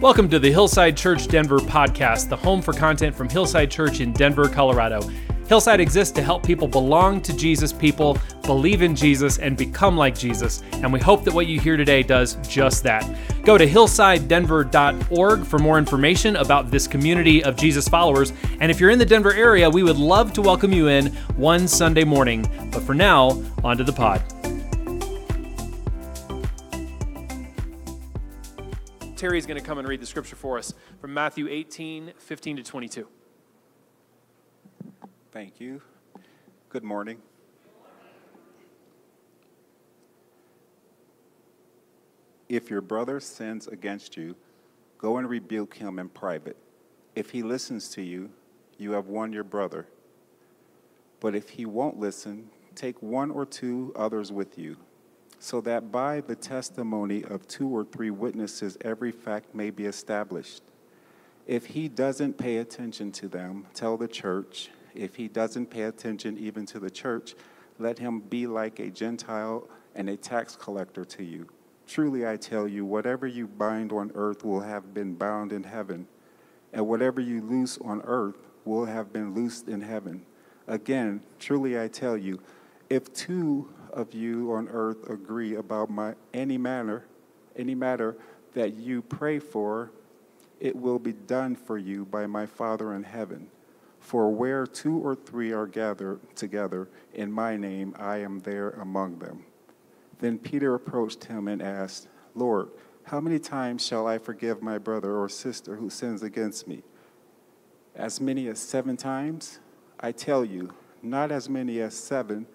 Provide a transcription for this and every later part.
Welcome to the Hillside Church Denver podcast, the home for content from Hillside Church in Denver, Colorado. Hillside exists to help people belong to Jesus, people believe in Jesus, and become like Jesus. And we hope that what you hear today does just that. Go to hillsidedenver.org for more information about this community of Jesus followers. And if you're in the Denver area, we would love to welcome you in one Sunday morning. But for now, on to the pod. Terry's going to come and read the scripture for us from Matthew 18, 15 to 22. Thank you. Good morning. If your brother sins against you, go and rebuke him in private. If he listens to you, you have won your brother. But if he won't listen, take one or two others with you so that by the testimony of two or three witnesses every fact may be established. If he doesn't pay attention to them, tell the church. If he doesn't pay attention even to the church, let him be like a Gentile and a tax collector to you. Truly I tell you, whatever you bind on earth will have been bound in heaven, and whatever you loose on earth will have been loosed in heaven. Again, truly I tell you, if two of you on earth agree about my, any matter, any matter that you pray for, it will be done for you by my Father in heaven. For where two or three are gathered together in my name, I am there among them. Then Peter approached him and asked, Lord, how many times shall I forgive my brother or sister who sins against me? As many as seven times? I tell you, not as many as seven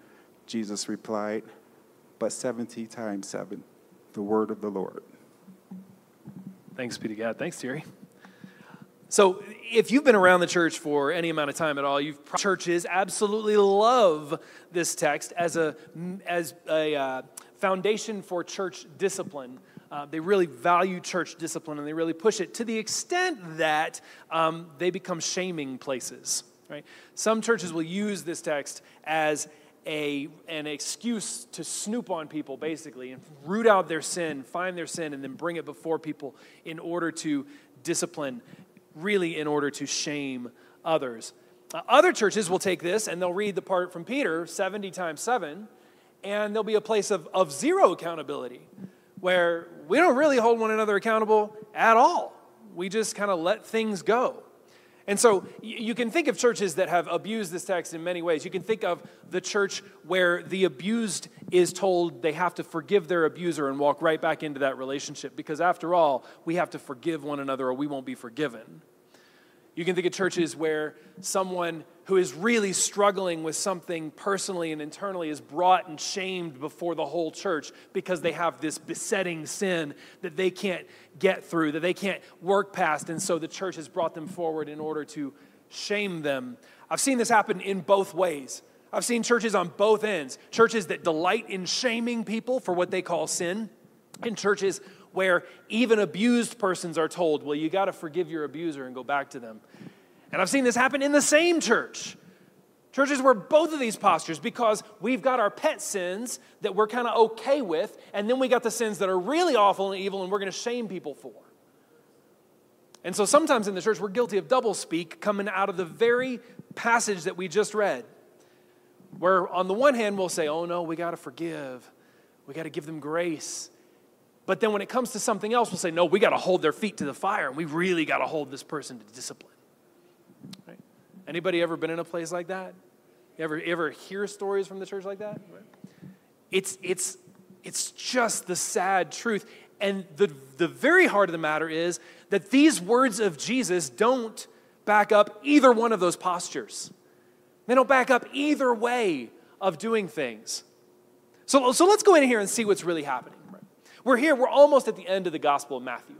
Jesus replied, but 70 times 7, the word of the Lord. Thanks be to God. Thanks, Terry. So, if you've been around the church for any amount of time at all, you've churches absolutely love this text as a as a uh, foundation for church discipline. Uh, they really value church discipline and they really push it to the extent that um, they become shaming places. Right? Some churches will use this text as a, an excuse to snoop on people, basically, and root out their sin, find their sin, and then bring it before people in order to discipline, really, in order to shame others. Uh, other churches will take this and they'll read the part from Peter, 70 times 7, and there'll be a place of, of zero accountability where we don't really hold one another accountable at all. We just kind of let things go. And so you can think of churches that have abused this text in many ways. You can think of the church where the abused is told they have to forgive their abuser and walk right back into that relationship because, after all, we have to forgive one another or we won't be forgiven. You can think of churches where someone who is really struggling with something personally and internally is brought and shamed before the whole church because they have this besetting sin that they can't get through, that they can't work past. And so the church has brought them forward in order to shame them. I've seen this happen in both ways. I've seen churches on both ends churches that delight in shaming people for what they call sin, and churches where even abused persons are told, well, you got to forgive your abuser and go back to them. And I've seen this happen in the same church. Churches where both of these postures, because we've got our pet sins that we're kind of okay with, and then we got the sins that are really awful and evil and we're going to shame people for. And so sometimes in the church, we're guilty of double speak coming out of the very passage that we just read. Where on the one hand, we'll say, oh no, we got to forgive, we got to give them grace. But then when it comes to something else, we'll say, no, we got to hold their feet to the fire, and we really got to hold this person to discipline. Right? Anybody ever been in a place like that? You ever, you ever hear stories from the church like that? It's, it's, it's just the sad truth. And the, the very heart of the matter is that these words of Jesus don't back up either one of those postures. They don't back up either way of doing things. So, so let's go in here and see what's really happening. We're here, we're almost at the end of the Gospel of Matthew.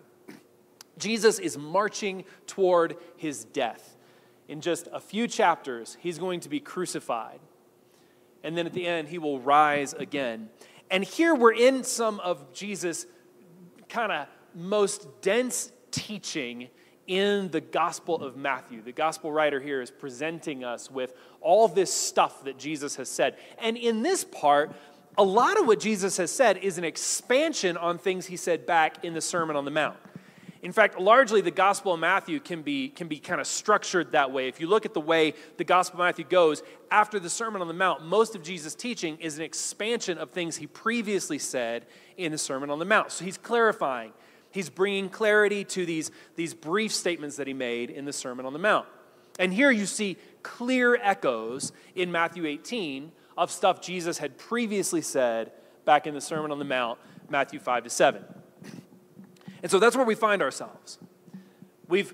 Jesus is marching toward his death. In just a few chapters, he's going to be crucified. And then at the end, he will rise again. And here we're in some of Jesus' kind of most dense teaching in the Gospel of Matthew. The Gospel writer here is presenting us with all this stuff that Jesus has said. And in this part, a lot of what Jesus has said is an expansion on things he said back in the Sermon on the Mount. In fact, largely the Gospel of Matthew can be, can be kind of structured that way. If you look at the way the Gospel of Matthew goes, after the Sermon on the Mount, most of Jesus' teaching is an expansion of things he previously said in the Sermon on the Mount. So he's clarifying, he's bringing clarity to these, these brief statements that he made in the Sermon on the Mount. And here you see clear echoes in Matthew 18 of stuff Jesus had previously said back in the Sermon on the Mount, Matthew 5 to 7. And so that's where we find ourselves. We've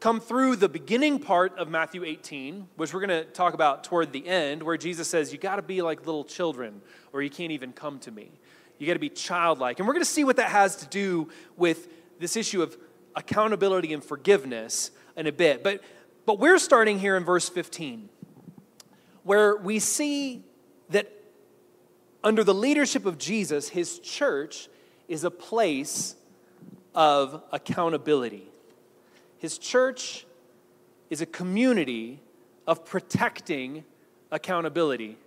come through the beginning part of Matthew 18, which we're going to talk about toward the end, where Jesus says, You got to be like little children, or you can't even come to me. You got to be childlike. And we're going to see what that has to do with this issue of accountability and forgiveness in a bit. But, but we're starting here in verse 15, where we see that under the leadership of Jesus, his church is a place of accountability. His church is a community of protecting accountability.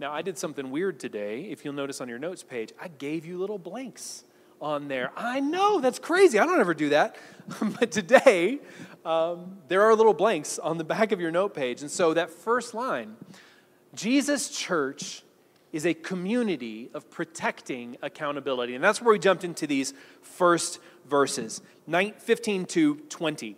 Now, I did something weird today. If you'll notice on your notes page, I gave you little blanks on there. I know, that's crazy. I don't ever do that. but today, um, there are little blanks on the back of your note page. And so that first line Jesus' church is a community of protecting accountability. And that's where we jumped into these first verses 15 to 20,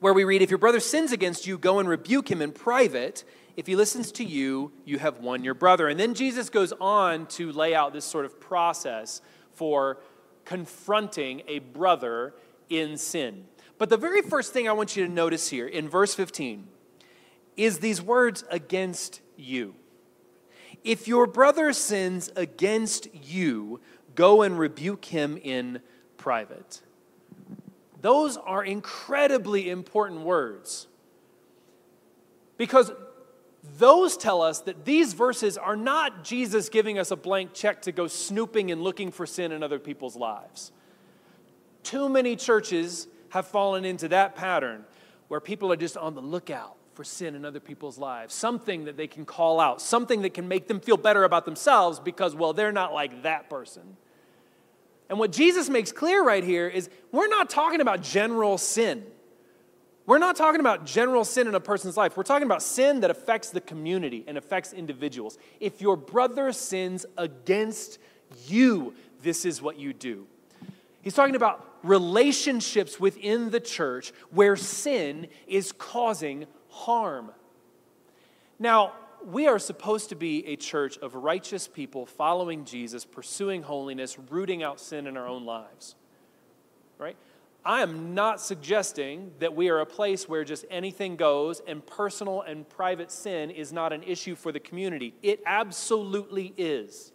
where we read, If your brother sins against you, go and rebuke him in private. If he listens to you, you have won your brother. And then Jesus goes on to lay out this sort of process for confronting a brother in sin. But the very first thing I want you to notice here in verse 15 is these words against you. If your brother sins against you, go and rebuke him in private. Those are incredibly important words because those tell us that these verses are not Jesus giving us a blank check to go snooping and looking for sin in other people's lives. Too many churches have fallen into that pattern where people are just on the lookout for sin in other people's lives, something that they can call out, something that can make them feel better about themselves because, well, they're not like that person. And what Jesus makes clear right here is we're not talking about general sin. We're not talking about general sin in a person's life. We're talking about sin that affects the community and affects individuals. If your brother sins against you, this is what you do. He's talking about relationships within the church where sin is causing harm. Now, we are supposed to be a church of righteous people following Jesus, pursuing holiness, rooting out sin in our own lives. Right? I am not suggesting that we are a place where just anything goes and personal and private sin is not an issue for the community. It absolutely is.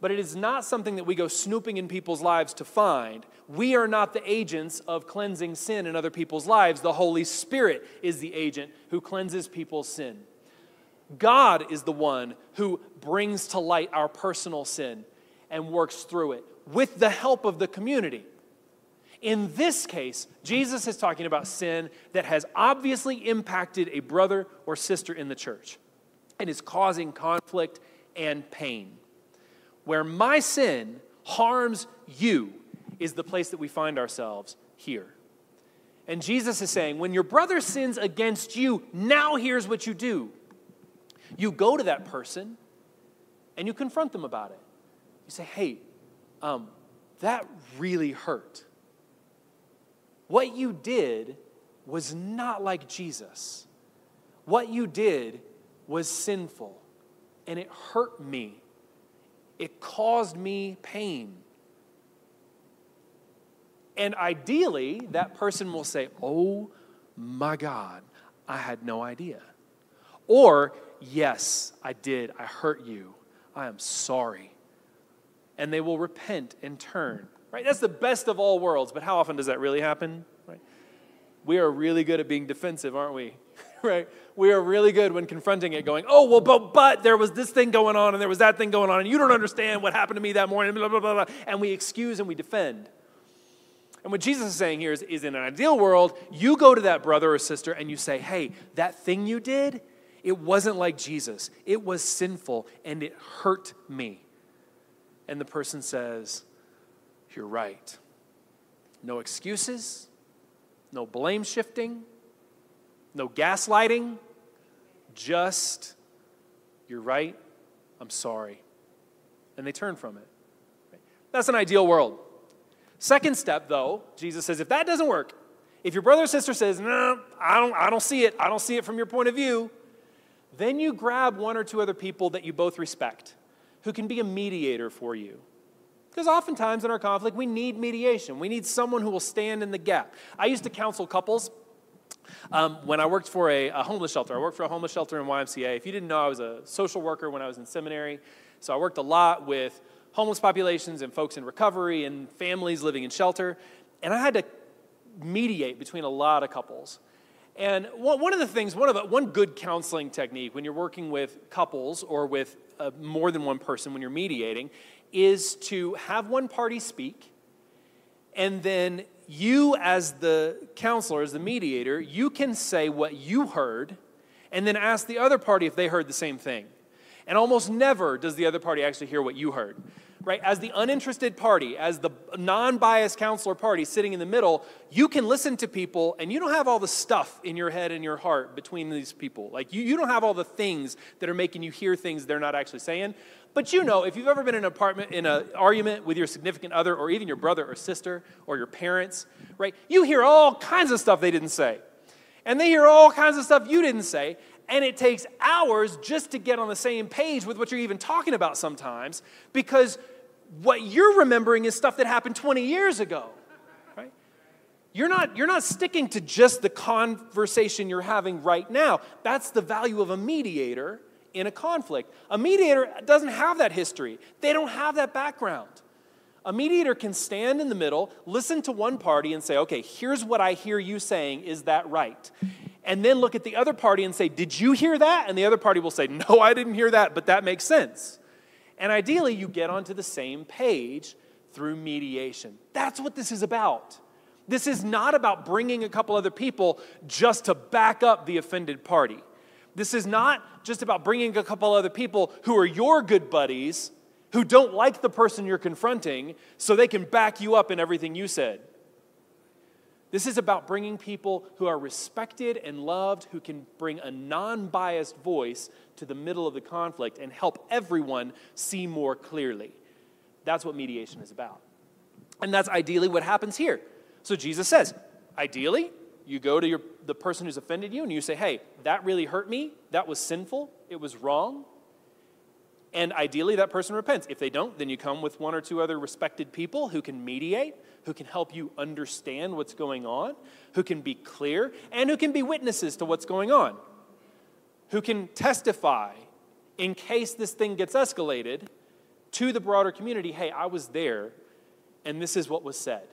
But it is not something that we go snooping in people's lives to find. We are not the agents of cleansing sin in other people's lives. The Holy Spirit is the agent who cleanses people's sin. God is the one who brings to light our personal sin and works through it with the help of the community. In this case, Jesus is talking about sin that has obviously impacted a brother or sister in the church and is causing conflict and pain. Where my sin harms you is the place that we find ourselves here. And Jesus is saying, when your brother sins against you, now here's what you do you go to that person and you confront them about it. You say, hey, um, that really hurt. What you did was not like Jesus. What you did was sinful and it hurt me. It caused me pain. And ideally, that person will say, Oh my God, I had no idea. Or Yes, I did. I hurt you. I am sorry. And they will repent and turn. Right? That's the best of all worlds, but how often does that really happen? Right? We are really good at being defensive, aren't we? right? We are really good when confronting it, going, oh, well, but, but there was this thing going on and there was that thing going on, and you don't understand what happened to me that morning, blah, blah, blah, blah. And we excuse and we defend. And what Jesus is saying here is, is in an ideal world, you go to that brother or sister and you say, hey, that thing you did, it wasn't like Jesus. It was sinful and it hurt me. And the person says, You're right. no excuses, no blame shifting, no gaslighting, just, you're right, I'm sorry. And they turn from it. That's an ideal world. Second step, though, Jesus says, if that doesn't work, if your brother or sister says, no, I don't, I don't see it, I don't see it from your point of view, then you grab one or two other people that you both respect who can be a mediator for you. Because oftentimes in our conflict, we need mediation. We need someone who will stand in the gap. I used to counsel couples um, when I worked for a, a, homeless shelter. I worked for a homeless shelter in YMCA. If you didn't know, I was a social worker when I was in seminary. So I worked a lot with homeless populations and folks in recovery and families living in shelter. And I had to mediate between a lot of couples. And one of the things, one, of the, one good counseling technique when you're working with couples or with uh, more than one person when you're mediating is to have one party speak, and then you, as the counselor, as the mediator, you can say what you heard, and then ask the other party if they heard the same thing. And almost never does the other party actually hear what you heard right? As the uninterested party, as the non biased counselor party sitting in the middle, you can listen to people and you don't have all the stuff in your head and your heart between these people. Like, you, you don't have all the things that are making you hear things they're not actually saying. But you know, if you've ever been in an apartment, in an argument with your significant other, or even your brother or sister, or your parents, right? You hear all kinds of stuff they didn't say. And they hear all kinds of stuff you didn't say and it takes hours just to get on the same page with what you're even talking about sometimes because what you're remembering is stuff that happened 20 years ago. Right? You're not, you're not sticking to just the conversation you're having right now. That's the value of a mediator in a conflict. A mediator doesn't have that history, they don't have that background. A mediator can stand in the middle, listen to one party, and say, okay, here's what I hear you saying. Is that right? And then look at the other party and say, did you hear that? And the other party will say, no, I didn't hear that, but that makes sense. And ideally, you get onto the same page through mediation. That's what this is about. This is not about bringing a couple other people just to back up the offended party. This is not just about bringing a couple other people who are your good buddies, who don't like the person you're confronting, so they can back you up in everything you said. This is about bringing people who are respected and loved, who can bring a non biased voice to the middle of the conflict and help everyone see more clearly. That's what mediation is about. And that's ideally what happens here. So Jesus says, ideally, you go to your, the person who's offended you and you say, hey, that really hurt me. That was sinful. It was wrong. And ideally, that person repents. If they don't, then you come with one or two other respected people who can mediate, who can help you understand what's going on, who can be clear, and who can be witnesses to what's going on, who can testify in case this thing gets escalated to the broader community hey, I was there, and this is what was said,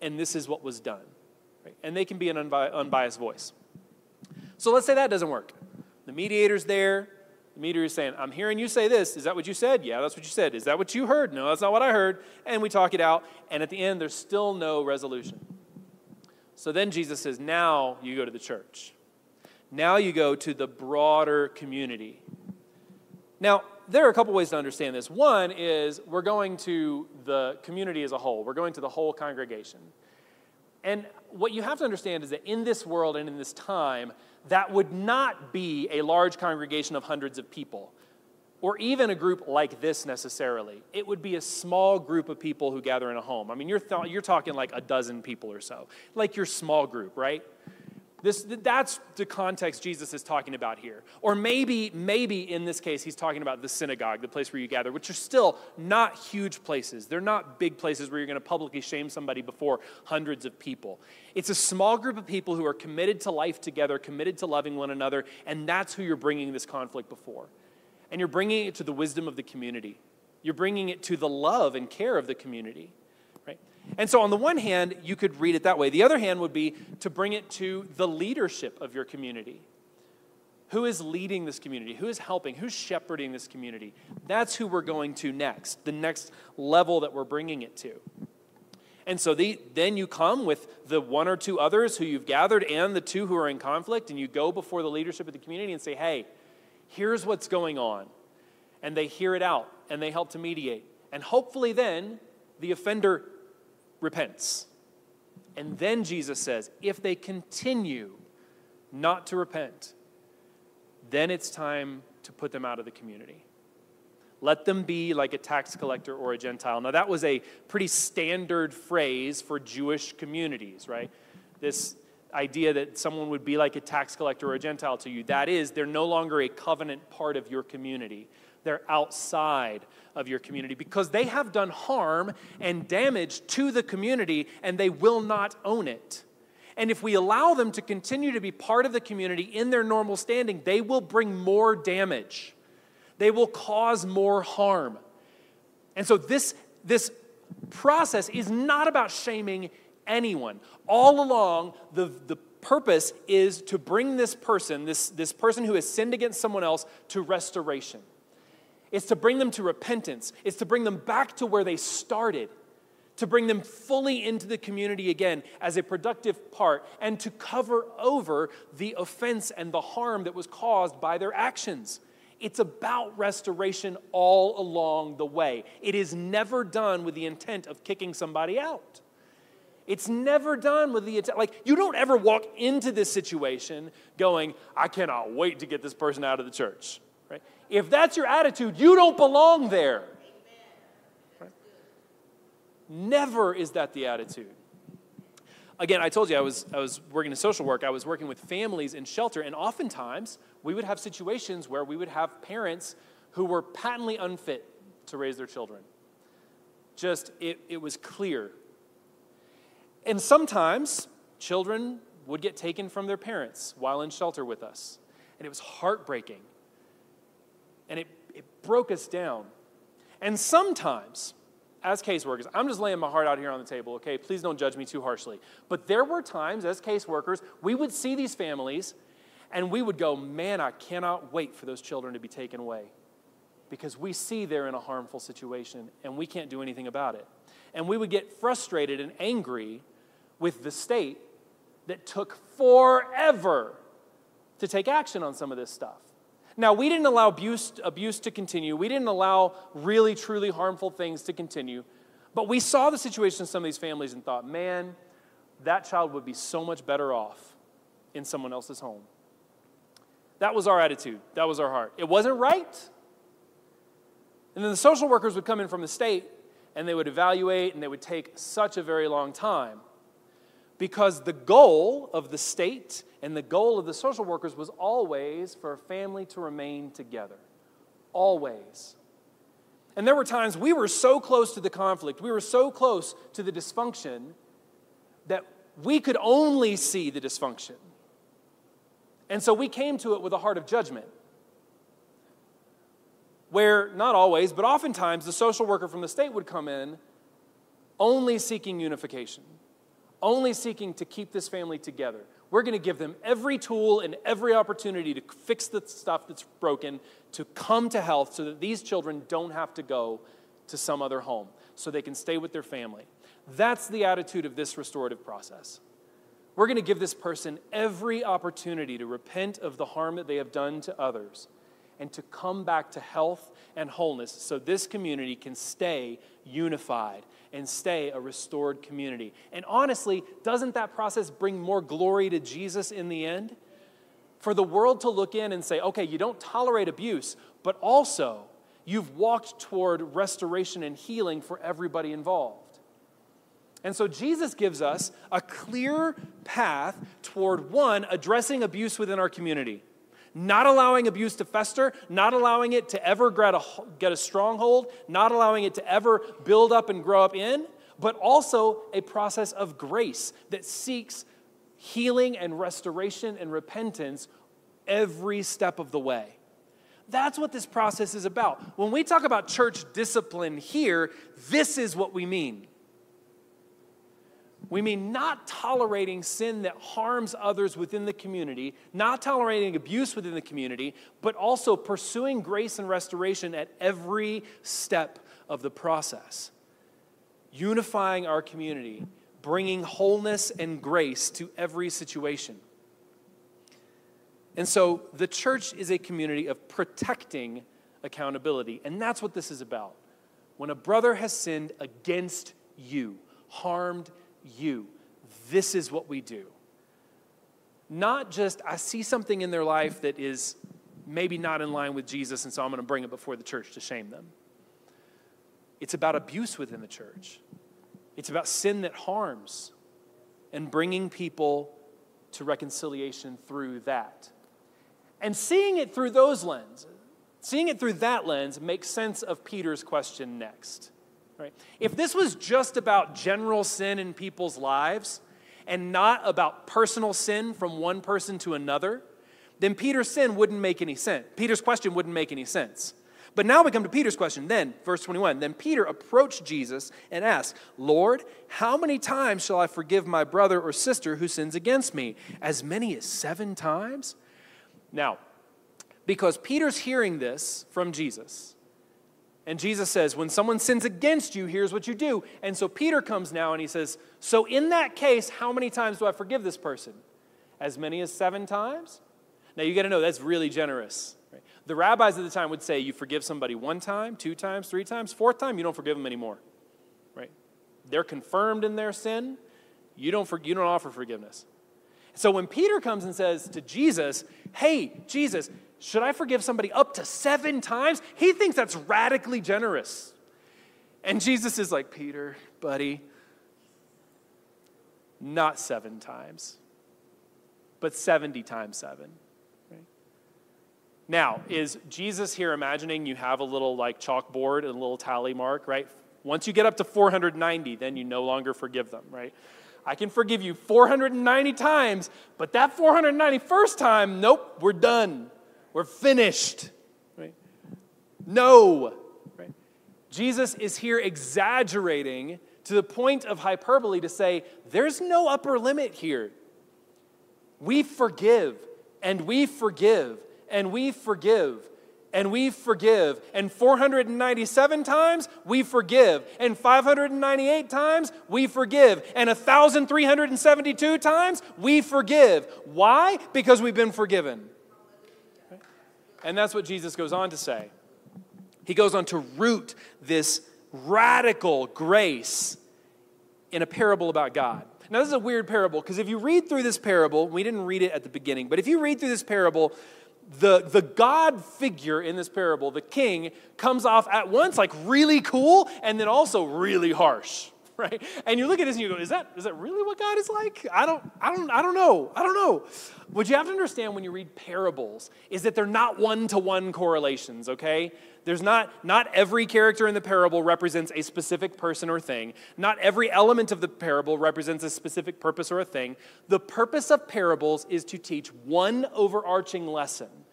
and this is what was done. Right? And they can be an unbi- unbiased voice. So let's say that doesn't work. The mediator's there, the mediator is saying, I'm hearing you say this. Is that what you said? Yeah, that's what you said. Is that what you heard? No, that's not what I heard. And we talk it out. And at the end, there's still no resolution. So then Jesus says, Now you go to the church. Now you go to the broader community. Now, there are a couple ways to understand this. One is we're going to the community as a whole, we're going to the whole congregation. And what you have to understand is that in this world and in this time, that would not be a large congregation of hundreds of people, or even a group like this necessarily. It would be a small group of people who gather in a home. I mean, you're, th- you're talking like a dozen people or so, like your small group, right? This, that's the context Jesus is talking about here. Or maybe, maybe in this case, he's talking about the synagogue, the place where you gather, which are still not huge places. They're not big places where you're going to publicly shame somebody before hundreds of people. It's a small group of people who are committed to life together, committed to loving one another, and that's who you're bringing this conflict before. And you're bringing it to the wisdom of the community, you're bringing it to the love and care of the community. And so, on the one hand, you could read it that way. The other hand would be to bring it to the leadership of your community. Who is leading this community? Who is helping? Who's shepherding this community? That's who we're going to next, the next level that we're bringing it to. And so the, then you come with the one or two others who you've gathered and the two who are in conflict, and you go before the leadership of the community and say, hey, here's what's going on. And they hear it out and they help to mediate. And hopefully, then the offender repents. And then Jesus says, if they continue not to repent, then it's time to put them out of the community. Let them be like a tax collector or a Gentile. Now, that was a pretty standard phrase for Jewish communities, right? This idea that someone would be like a tax collector or a Gentile to you. That is, they're no longer a covenant part of your community. They're outside of your community because they have done harm and damage to the community and they will not own it. And if we allow them to continue to be part of the community in their normal standing, they will bring more damage. They will cause more harm. And so this, this process is not about shaming anyone. All along, the, the purpose is to bring this person, this, this person who has sinned against someone else, to restoration. It's to bring them to repentance. It's to bring them back to where they started, to bring them fully into the community again as a productive part, and to cover over the offense and the harm that was caused by their actions. It's about restoration all along the way. It is never done with the intent of kicking somebody out. It's never done with the intent. Like, you don't ever walk into this situation going, I cannot wait to get this person out of the church. Right? If that's your attitude, you don't belong there. Right? Never is that the attitude. Again, I told you I was, I was working in social work. I was working with families in shelter, and oftentimes we would have situations where we would have parents who were patently unfit to raise their children. Just, it, it was clear. And sometimes children would get taken from their parents while in shelter with us. And it was heartbreaking and it, it broke us down. And sometimes, as caseworkers, I'm just laying my heart out here on the table, okay? Please don't judge me too harshly. But there were times as caseworkers, we would see these families and we would go, man, I cannot wait for those children to be taken away. Because we see they're in a harmful situation and we can't do anything about it. And we would get frustrated and angry with the state that took forever to take action on some of this stuff. Now, we didn't allow abuse, abuse to continue. We didn't allow really, truly harmful things to continue. But we saw the situation in some of these families and thought, man, that child would be so much better off in someone else's home. That was our attitude. That was our heart. It wasn't right. And then the social workers would come in from the state and they would evaluate and they would take such a very long time because the goal of the state and the goal of the social workers was always for a family to remain together. Always. And there were times we were so close to the conflict, we were so close to the dysfunction that we could only see the dysfunction. And so we came to it with a heart of judgment. Where, not always, but oftentimes, the social worker from the state would come in only seeking unification only seeking to keep this family together. We're going to give them every tool and every opportunity to fix the stuff that's broken, to come to health so that these children don't have to go to some other home, so they can stay with their family. That's the attitude of this restorative process. We're going to give this person every opportunity to repent of the harm that they have done to others and to come back to health and wholeness so this community can stay unified and stay a restored community. And honestly, doesn't that process bring more glory to Jesus in the end? For the world to look in and say, okay, you don't tolerate abuse, but also you've walked toward restoration and healing for everybody involved. And so Jesus gives us a clear path toward one, addressing abuse within our community not allowing abuse to fester, not allowing it to ever get a, stronghold, not allowing it to ever build up and grow up in, but also a process of grace that seeks healing and restoration and repentance every step of the way. That's what this process is about. When we talk about church discipline here, this is what we mean. We mean not tolerating sin that harms others within the community, not tolerating abuse within the community, but also pursuing grace and restoration at every step of the process. Unifying our community, bringing wholeness and grace to every situation. And so the church is a community of protecting accountability, and that's what this is about. When a brother has sinned against you, harmed you. this is what we do. Not just, I see something in their life that is maybe not in line with Jesus, and so I'm going to bring it before the church to shame them. It's about abuse within the church, it's about sin that harms and bringing people to reconciliation through that. And seeing it through those lenses, seeing it through that lens makes sense of Peter's question next. Right? If this was just about general sin in people's lives and not about personal sin from one person to another, then Peter's sin wouldn't make any sense. Peter's question wouldn't make any sense. But now we come to Peter's question. Then, verse 21, then Peter approached Jesus and asked, Lord, how many times shall I forgive my brother or sister who sins against me? As many as seven times? Now, because Peter's hearing this from Jesus, and Jesus says, when someone sins against you, here's what you do. And so Peter comes now and he says, So in that case, how many times do I forgive this person? As many as seven times? Now you got to know that's really generous. Right? The rabbis at the time would say you forgive somebody one time, two times, three times, fourth time, you don't forgive them anymore. Right? They're confirmed in their sin. You don't, for, you don't offer forgiveness. So when Peter comes and says to Jesus, Hey, Jesus, should I forgive somebody up to seven times? He thinks that's radically generous. And Jesus is like, Peter, buddy, not seven times, but 70 times seven. Now, is Jesus here imagining you have a little like chalkboard and a little tally mark, right? Once you get up to 490, then you no longer forgive them, right? I can forgive you 490 times, but that 491st time, nope, we're done. We're finished. Right? No. Right? Jesus is here exaggerating to the point of hyperbole to say there's no upper limit here. We forgive and we forgive and we forgive and we forgive. And 497 times we forgive. And 598 times we forgive. And 1,372 times we forgive. Why? Because we've been forgiven. And that's what Jesus goes on to say. He goes on to root this radical grace in a parable about God. Now, this is a weird parable because if you read through this parable, we didn't read it at the beginning, but if you read through this parable, the, the God figure in this parable, the king, comes off at once like really cool and then also really harsh. Right? And you look at this and you go, is that, is that really what God is like? I don't, I don't, I don't know. I don't know. What you have to understand when you read parables is that they're not one-to-one correlations, okay? There's not, not every character in the parable represents a specific person or thing. Not every element of the parable represents a specific purpose or a thing. The purpose of parables is to teach one overarching lesson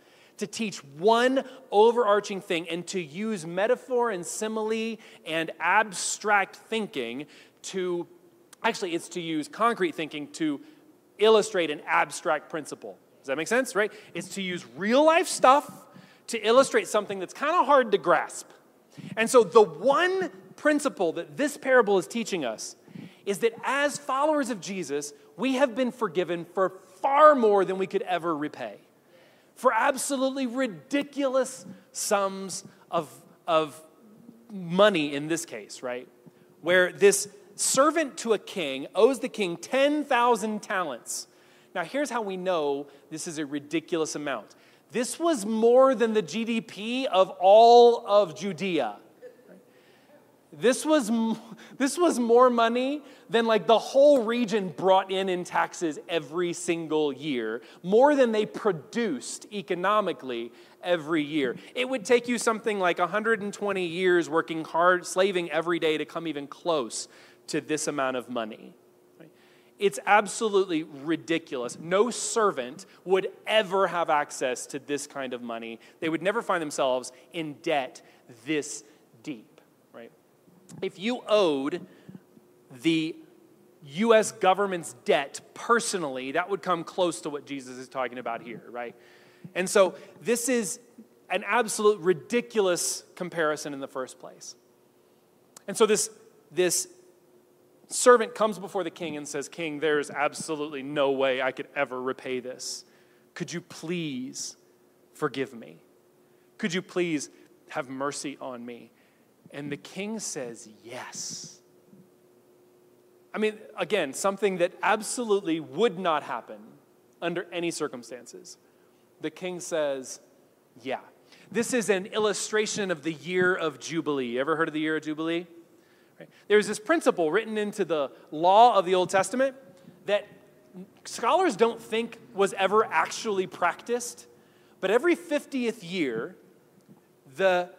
to teach one overarching thing and to use metaphor and simile and abstract thinking to actually it's to use concrete thinking to illustrate an abstract principle. Does that make sense right? It's to use real life stuff to illustrate something that's kind of hard to grasp. And so the one principle that this parable is teaching us is that as followers of jesus we have been forgiven for far more than we could ever repay for absolutely ridiculous sums of, of money in this case, right? Where this servant to a king owes the king 10,000 talents. Now, here's how we know this is a ridiculous amount. This was more than the GDP of all of Judea. This was, this was more money than like the whole region brought in in taxes every single year, more than they produced economically every year. It would take you something like 120 years working hard, slaving every day to come even close to this amount of money. It's absolutely ridiculous. No servant would ever have access to this kind of money. They would never find themselves in debt this deep if you owed the US government's debt personally, that would come close to what Jesus is talking about here, right? And so this is an absolute ridiculous comparison in the first place. And so this, this servant comes before the king and says, King, there's absolutely no way I could ever repay this. Could you please forgive me? Could you please have mercy on me? And the king says, Yes. I mean, again, something that absolutely would not happen under any circumstances. The king says, Yeah. This is an illustration of the year of Jubilee. You Ever heard of the year of Jubilee? Right? There's this principle written into the law of the Old Testament that scholars don't think was ever actually practiced, but every 50th year, the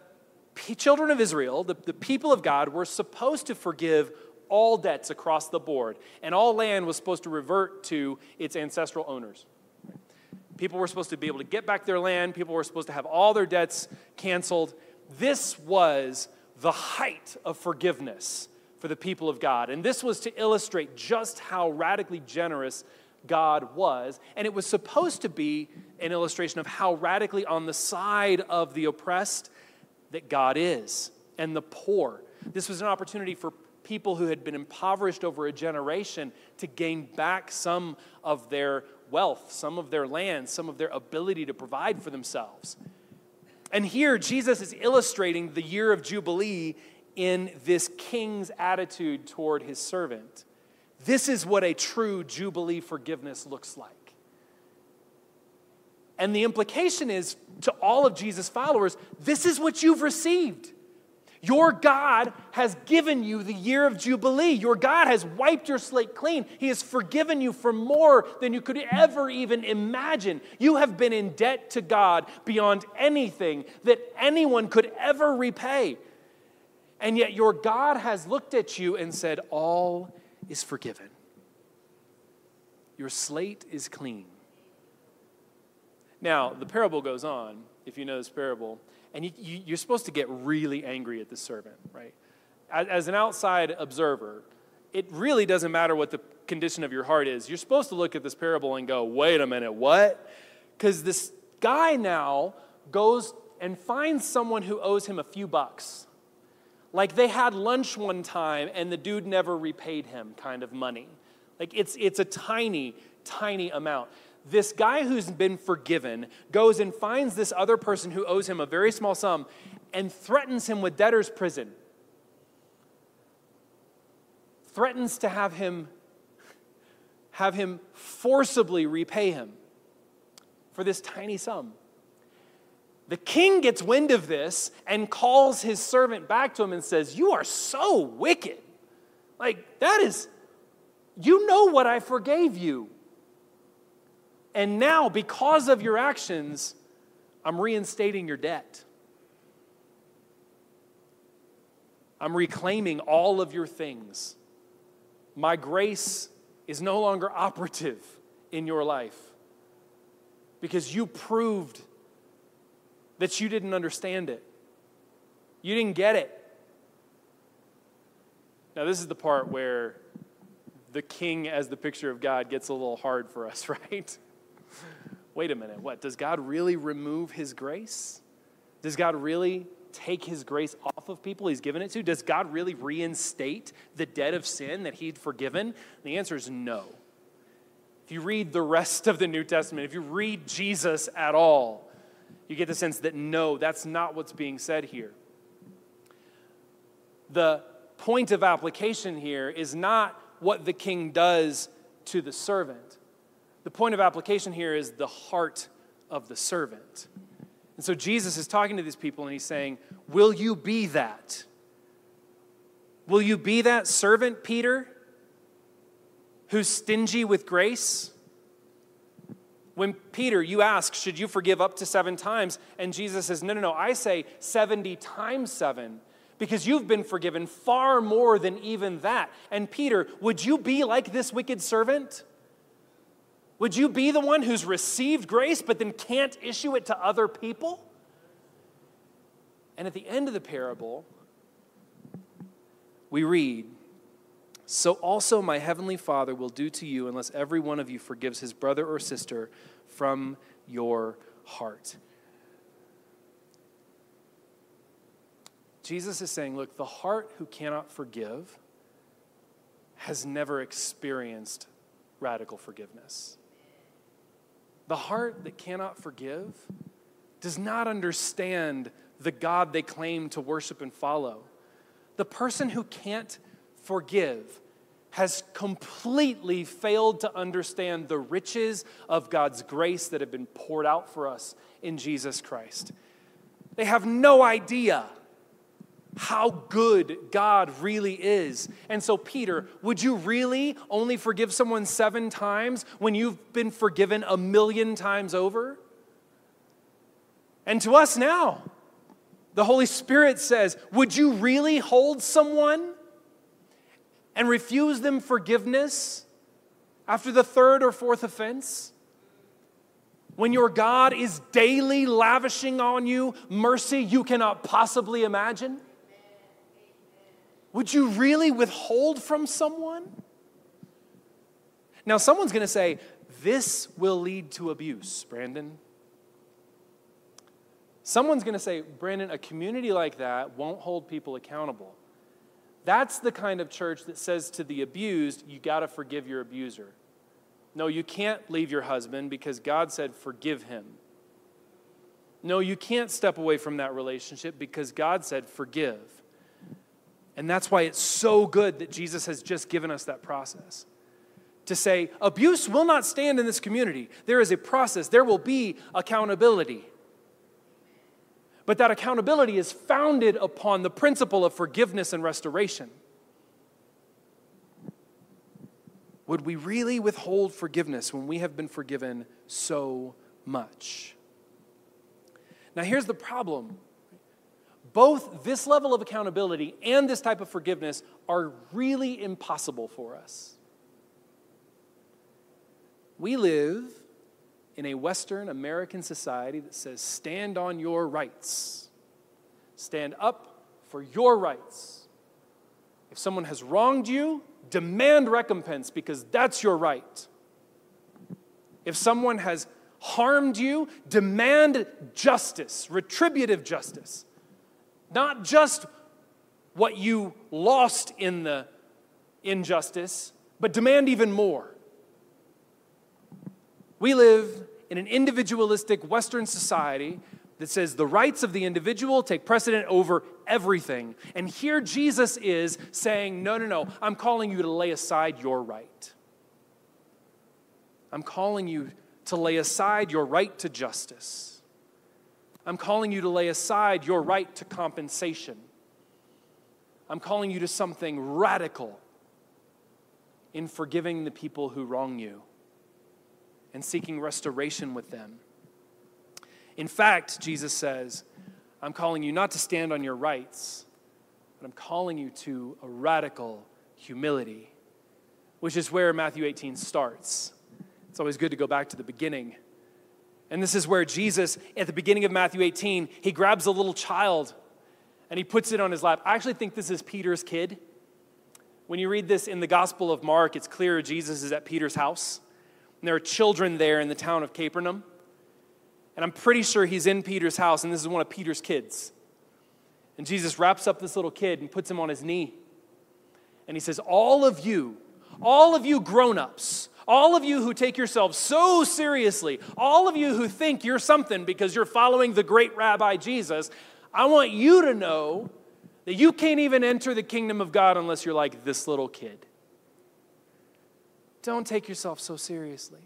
children of Israel, the, the people of God, were supposed to forgive all debts across the board, and all land was supposed to revert to its ancestral owners. People were supposed to be able to get back their land, people were supposed to have all their debts canceled. This was the height of forgiveness for the people of God. And this was to illustrate just how radically generous God was. And it was supposed to be an illustration of how radically on the side of the oppressed that God is and the poor. This was an opportunity for people who had been impoverished over a generation to gain back some of their wealth, some of their land, some of their ability to provide for themselves. And here, Jesus is illustrating the year of Jubilee in this king's attitude toward his servant. This is what a true Jubilee forgiveness looks like. And the implication is to all of Jesus' followers this is what you've received. Your God has given you the year of Jubilee. Your God has wiped your slate clean. He has forgiven you for more than you could ever even imagine. You have been in debt to God beyond anything that anyone could ever repay. And yet, your God has looked at you and said, All is forgiven. Your slate is clean. Now, the parable goes on, if you know this parable, and you, you, are supposed to get really angry at the servant, right? As, as an outside observer, it really doesn't matter what the condition of your heart is. You're supposed to look at this parable and go, wait a minute, what? Because this guy now goes and finds someone who owes him a few bucks. Like they had lunch one time and the dude never repaid him, kind of money. Like it's, it's a tiny, tiny amount this guy who's been forgiven goes and finds this other person who owes him a very small sum and threatens him with debtor's prison. Threatens to have him have him forcibly repay him for this tiny sum. The king gets wind of this and calls his servant back to him and says, You are so wicked. Like, that is, you know what I forgave you. And now, because of your actions, I'm reinstating your debt. I'm reclaiming all of your things. My grace is no longer operative in your life because you proved that you didn't understand it. You didn't get it. Now, this is the part where the king, as the picture of God, gets a little hard for us, right? Wait a minute, what? Does God really remove his grace? Does God really take his grace off of people he's given it to? Does God really reinstate the debt of sin that he'd forgiven? The answer is no. If you read the rest of the New Testament, if you read Jesus at all, you get the sense that no, that's not what's being said here. The point of application here is not what the king does to the servant the point of application here is the heart of the servant. And so Jesus is talking to these people and he's saying, Will you be that? Will you be that servant, Peter, who's stingy with grace? When Peter, you ask, should you forgive up to seven times? And Jesus says, no, no, no, I say 70 times seven because you've been forgiven far more than even that. And Peter, would you be like this wicked servant? Would you be the one who's received grace but then can't issue it to other people? And at the end of the parable, we read, So also my heavenly Father will do to you unless every one of you forgives his brother or sister from your heart. Jesus is saying, Look, the heart who cannot forgive has never experienced radical forgiveness. The heart that cannot forgive does not understand the God they claim to worship and follow. The person who can't forgive has completely failed to understand the riches of God's grace that have been poured out for us in Jesus Christ. They have no idea how good God really is. And so, Peter, would you really only forgive someone seven times when you've been forgiven a million times over? And to us now, the Holy Spirit says, Would you really hold someone and refuse them forgiveness after the third or fourth offense? When your God is daily lavishing on you mercy you cannot possibly imagine? Would you really withhold from someone? Now, someone's going to say, This will lead to abuse, Brandon. Someone's going to say, Brandon, a community like that won't hold people accountable. That's the kind of church that says to the abused, you got to forgive your abuser. No, you can't leave your husband because God said, forgive him. No, you can't step away from that relationship because God said, forgive. And that's why it's so good that Jesus has just given us that process. To say, abuse will not stand in this community. There is a process, there will be accountability. But that accountability is founded upon the principle of forgiveness and restoration. Would we really withhold forgiveness when we have been forgiven so much? Now, here's the problem both this level of accountability and this type of forgiveness are really impossible for us. We live in a Western American society that says, stand on your rights, stand up for your rights. If someone has wronged you, demand recompense because that's your right. If someone has harmed you, demand justice, retributive justice. Not just what you lost in the injustice, but demand even more. We live in an individualistic Western society that says the rights of the individual take precedent over everything. And here Jesus is saying, No, no, no, I'm calling you to lay aside your right. I'm calling you to lay aside your right to justice. I'm calling you to lay aside your right to compensation. I'm calling you to something radical in forgiving the people who wrong you and seeking restoration with them. In fact, Jesus says, I'm calling you not to stand on your rights, but I'm calling you to a radical humility, which is where Matthew 18 starts. It's always good to go back to the beginning. And this is where Jesus, at the beginning of Matthew 18, he grabs a little child and he puts it on his lap. I actually think this is Peter's kid. When you read this in the Gospel of Mark, it's clear Jesus is at Peter's house. And there are children there in the town of Capernaum. And I'm pretty sure he's in Peter's house, and this is one of Peter's kids. And Jesus wraps up this little kid and puts him on his knee. And he says, All of you, all of you grown ups, all of you who take yourselves so seriously, all of you who think you're something because you're following the great rabbi Jesus, I want you to know that you can't even enter the kingdom of God unless you're like this little kid. Don't take yourself so seriously.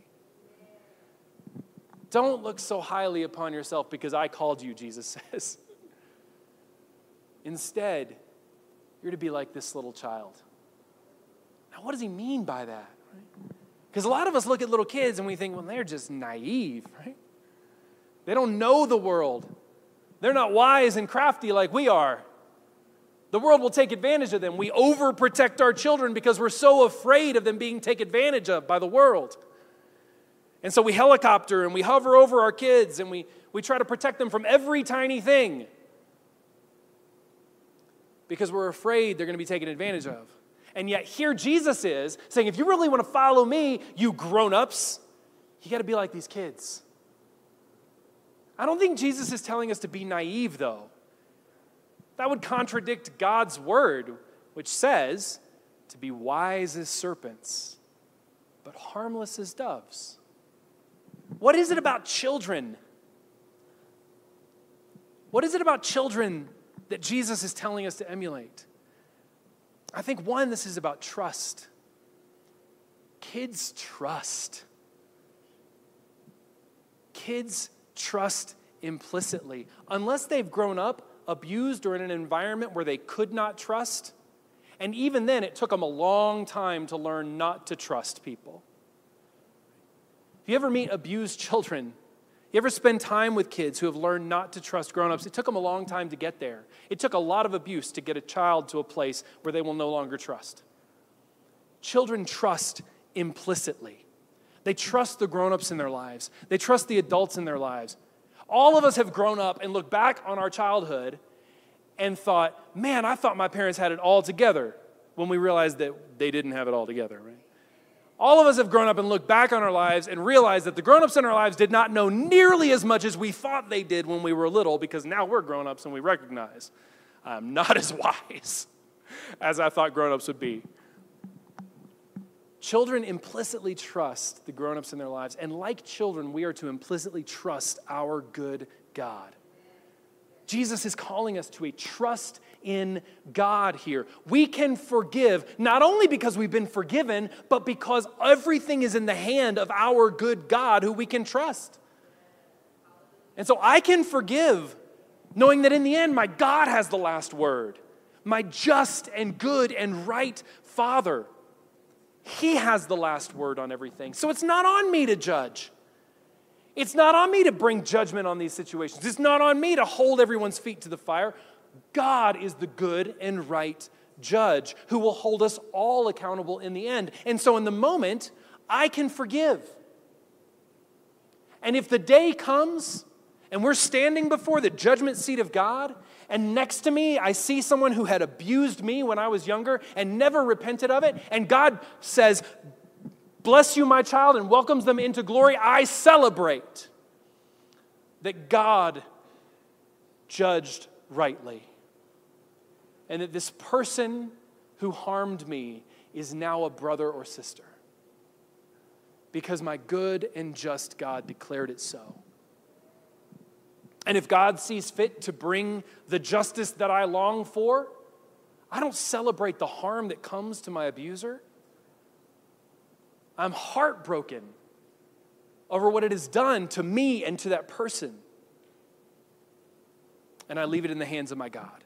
Don't look so highly upon yourself because I called you, Jesus says. Instead, you're to be like this little child. Now, what does he mean by that? Because a lot of us look at little kids and we think, well, they're just naive, right? They don't know the world. They're not wise and crafty like we are. The world will take advantage of them. We overprotect our children because we're so afraid of them being taken advantage of by the world. And so we helicopter and we hover over our kids and we, we try to protect them from every tiny thing because we're afraid they're going to be taken advantage of. And yet, here Jesus is saying, if you really want to follow me, you grown ups, you got to be like these kids. I don't think Jesus is telling us to be naive, though. That would contradict God's word, which says to be wise as serpents, but harmless as doves. What is it about children? What is it about children that Jesus is telling us to emulate? I think one, this is about trust. kids trust. Kids trust implicitly. Unless they've grown up abused or in an environment where they could not trust, and even then, it took them a long time to learn not to trust people. If you ever meet abused children, you ever spend time with kids who have learned not to trust grown-ups? It took them a long time to get there. It took a lot of abuse to get a child to a place where they will no longer trust. Children trust implicitly. They trust the grown-ups in their lives. They trust the adults in their lives. All of us have grown up and looked back on our childhood and thought, man, I thought my parents had it all together when we realized that they didn't have it all together, right? All of us have grown up and looked back on our lives and realized that the grown ups in our lives did not know nearly as much as we thought they did when we were little because now we're grown ups and we recognize I'm not as wise as I thought grown ups would be. Children implicitly trust the grown ups in their lives, and like children, we are to implicitly trust our good God. Jesus is calling us to a trust in God here. We can forgive not only because we've been forgiven, but because everything is in the hand of our good God who we can trust. And so I can forgive knowing that in the end, my God has the last word. My just and good and right Father. He has the last word on everything. So it's not on me to judge. It's not on me to bring judgment on these situations. It's not on me to hold everyone's feet to the fire. God is the good and right judge who will hold us all accountable in the end. And so, in the moment, I can forgive. And if the day comes and we're standing before the judgment seat of God, and next to me, I see someone who had abused me when I was younger and never repented of it, and God says, Bless you, my child, and welcomes them into glory, I celebrate that God judged rightly. And that this person who harmed me is now a brother or sister. Because my good and just God declared it so. And if God sees fit to bring the justice that I long for, I don't celebrate the harm that comes to my abuser. I'm heartbroken over what it has done to me and to that person. And I leave it in the hands of my God.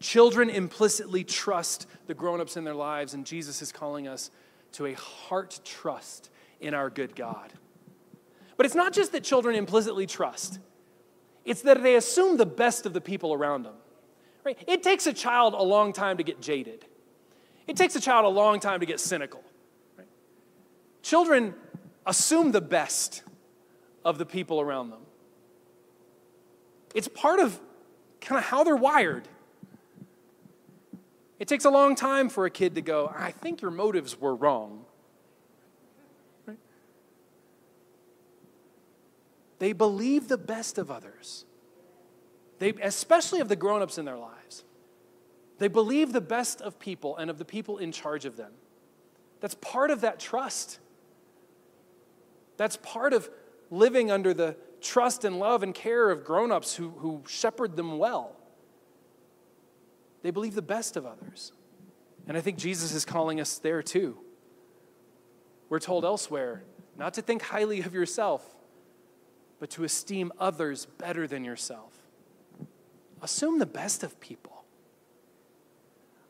Children implicitly trust the grown ups in their lives, and Jesus is calling us to a heart trust in our good God. But it's not just that children implicitly trust, it's that they assume the best of the people around them. Right? It takes a child a long time to get jaded, it takes a child a long time to get cynical. Right? Children assume the best of the people around them. It's part of kind of how they're wired. It takes a long time for a kid to go, I think your motives were wrong. They believe the best of others, they, especially of the grown ups in their lives. They believe the best of people and of the people in charge of them. That's part of that trust. That's part of living under the trust and love and care of grown ups who, who shepherd them well. They believe the best of others. And I think Jesus is calling us there too. We're told elsewhere not to think highly of yourself, but to esteem others better than yourself. Assume the best of people.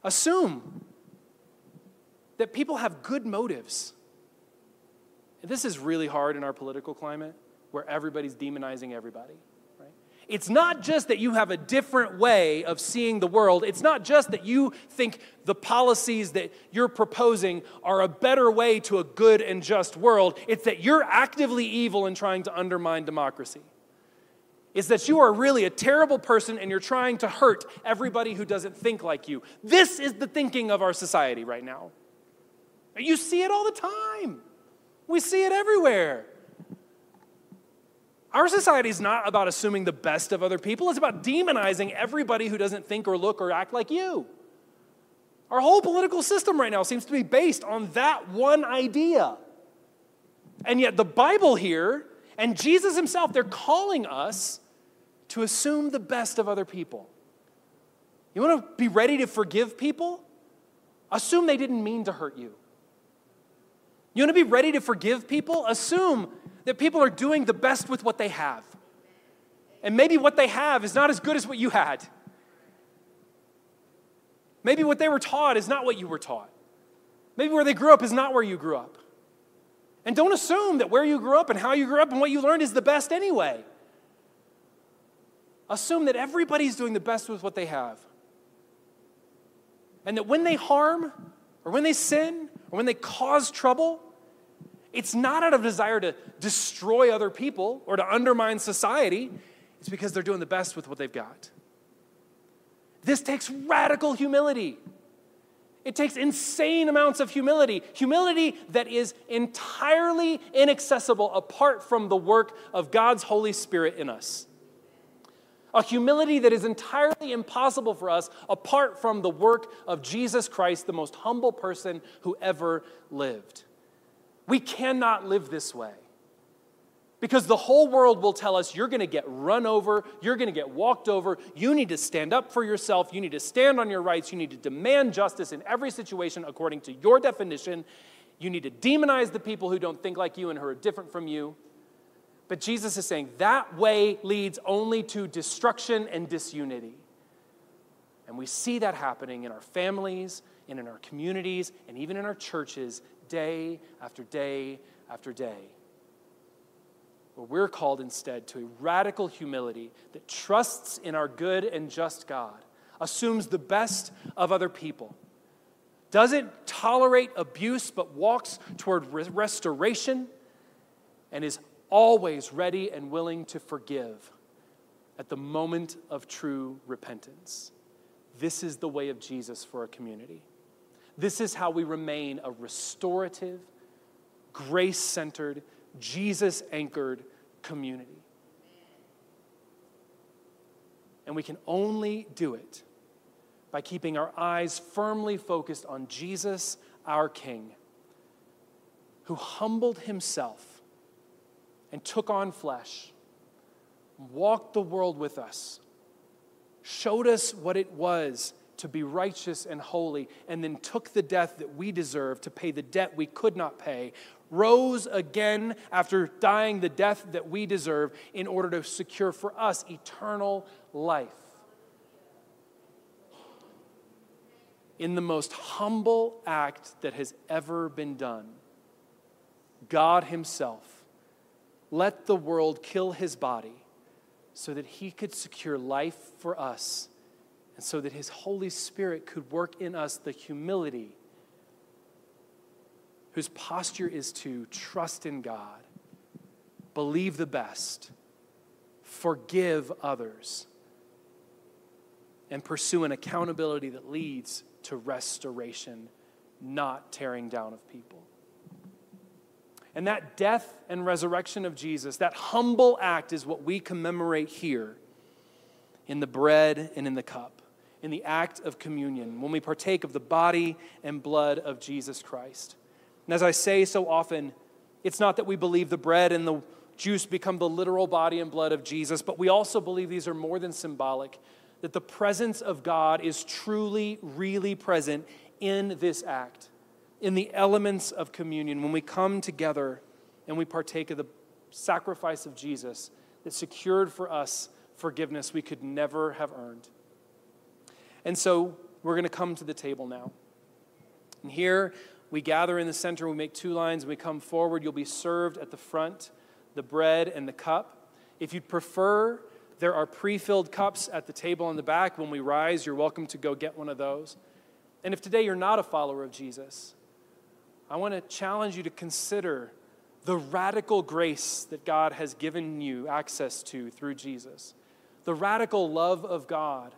Assume that people have good motives. This is really hard in our political climate where everybody's demonizing everybody. It's not just that you have a different way of seeing the world. It's not just that you think the policies that you're proposing are a better way to a good and just world. It's that you're actively evil in trying to undermine democracy. It's that you are really a terrible person and you're trying to hurt everybody who doesn't think like you. This is the thinking of our society right now. You see it all the time. We see it everywhere. Our society is not about assuming the best of other people, it's about demonizing everybody who doesn't think or look or act like you. Our whole political system right now seems to be based on that one idea. And yet, the Bible here and Jesus himself, they're calling us to assume the best of other people. You want to be ready to forgive people? Assume they didn't mean to hurt you. You want to be ready to forgive people? Assume that people are doing the best with what they have. And maybe what they have is not as good as what you had. Maybe what they were taught is not what you were taught. Maybe where they grew up is not where you grew up. And don't assume that where you grew up and how you grew up and what you learned is the best anyway. Assume that everybody's doing the best with what they have. And that when they harm, or when they sin, or when they cause trouble, it's not out of desire to destroy other people or to undermine society. It's because they're doing the best with what they've got. This takes radical humility. It takes insane amounts of humility, humility that is entirely inaccessible apart from the work of God's Holy Spirit in us. A humility that is entirely impossible for us apart from the work of Jesus Christ, the most humble person who ever lived. We cannot live this way. Because the whole world will tell us you're going to get run over, you're going to get walked over, you need to stand up for yourself, you need to stand on your rights, you need to demand justice in every situation according to your definition. You need to demonize the people who don't think like you and who are different from you. But Jesus is saying that way leads only to destruction and disunity. And we see that happening in our families and in our communities and even in our churches day after day after day. But we're called instead to a radical humility that trusts in our good and just God, assumes the best of other people, doesn't tolerate abuse but walks toward restoration, and is always ready and willing to forgive at the moment of true repentance. This is the way of Jesus for a community. This is how we remain a restorative, grace centered, Jesus anchored community. And we can only do it by keeping our eyes firmly focused on Jesus, our King, who humbled himself and took on flesh, walked the world with us, showed us what it was to be righteous and holy, and then took the death that we deserve to pay the debt we could not pay, rose again after dying the death that we deserve in order to secure for us eternal life. In the most humble act that has ever been done, God Himself let the world kill His body so that He could secure life for us and so that His Holy Spirit could work in us the humility whose posture is to trust in God, believe the best, forgive others, and pursue an accountability that leads to restoration, not tearing down of people. And that death and resurrection of Jesus, that humble act, is what we commemorate here in the bread and in the cup, in the act of communion, when we partake of the body and blood of Jesus Christ. And as I say so often, it's not that we believe the bread and the juice become the literal body and blood of Jesus, but we also believe these are more than symbolic, that the presence of God is truly, really present in this act, in the elements of communion, when we come together and we partake of the sacrifice of Jesus that secured for us forgiveness we could never have earned. And so we're going to come to the table now. And here we gather in the center, we make two lines, and we come forward. You'll be served at the front the bread and the cup. If you'd prefer, there are pre filled cups at the table in the back. When we rise, you're welcome to go get one of those. And if today you're not a follower of Jesus, I want to challenge you to consider the radical grace that God has given you access to through Jesus, the radical love of God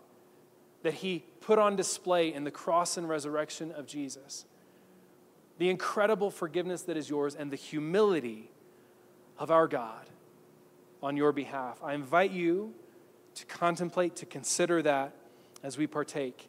that He put on display in the cross and resurrection of Jesus the incredible forgiveness that is yours, and the humility of our God on your behalf. I invite you to contemplate, to consider that as we partake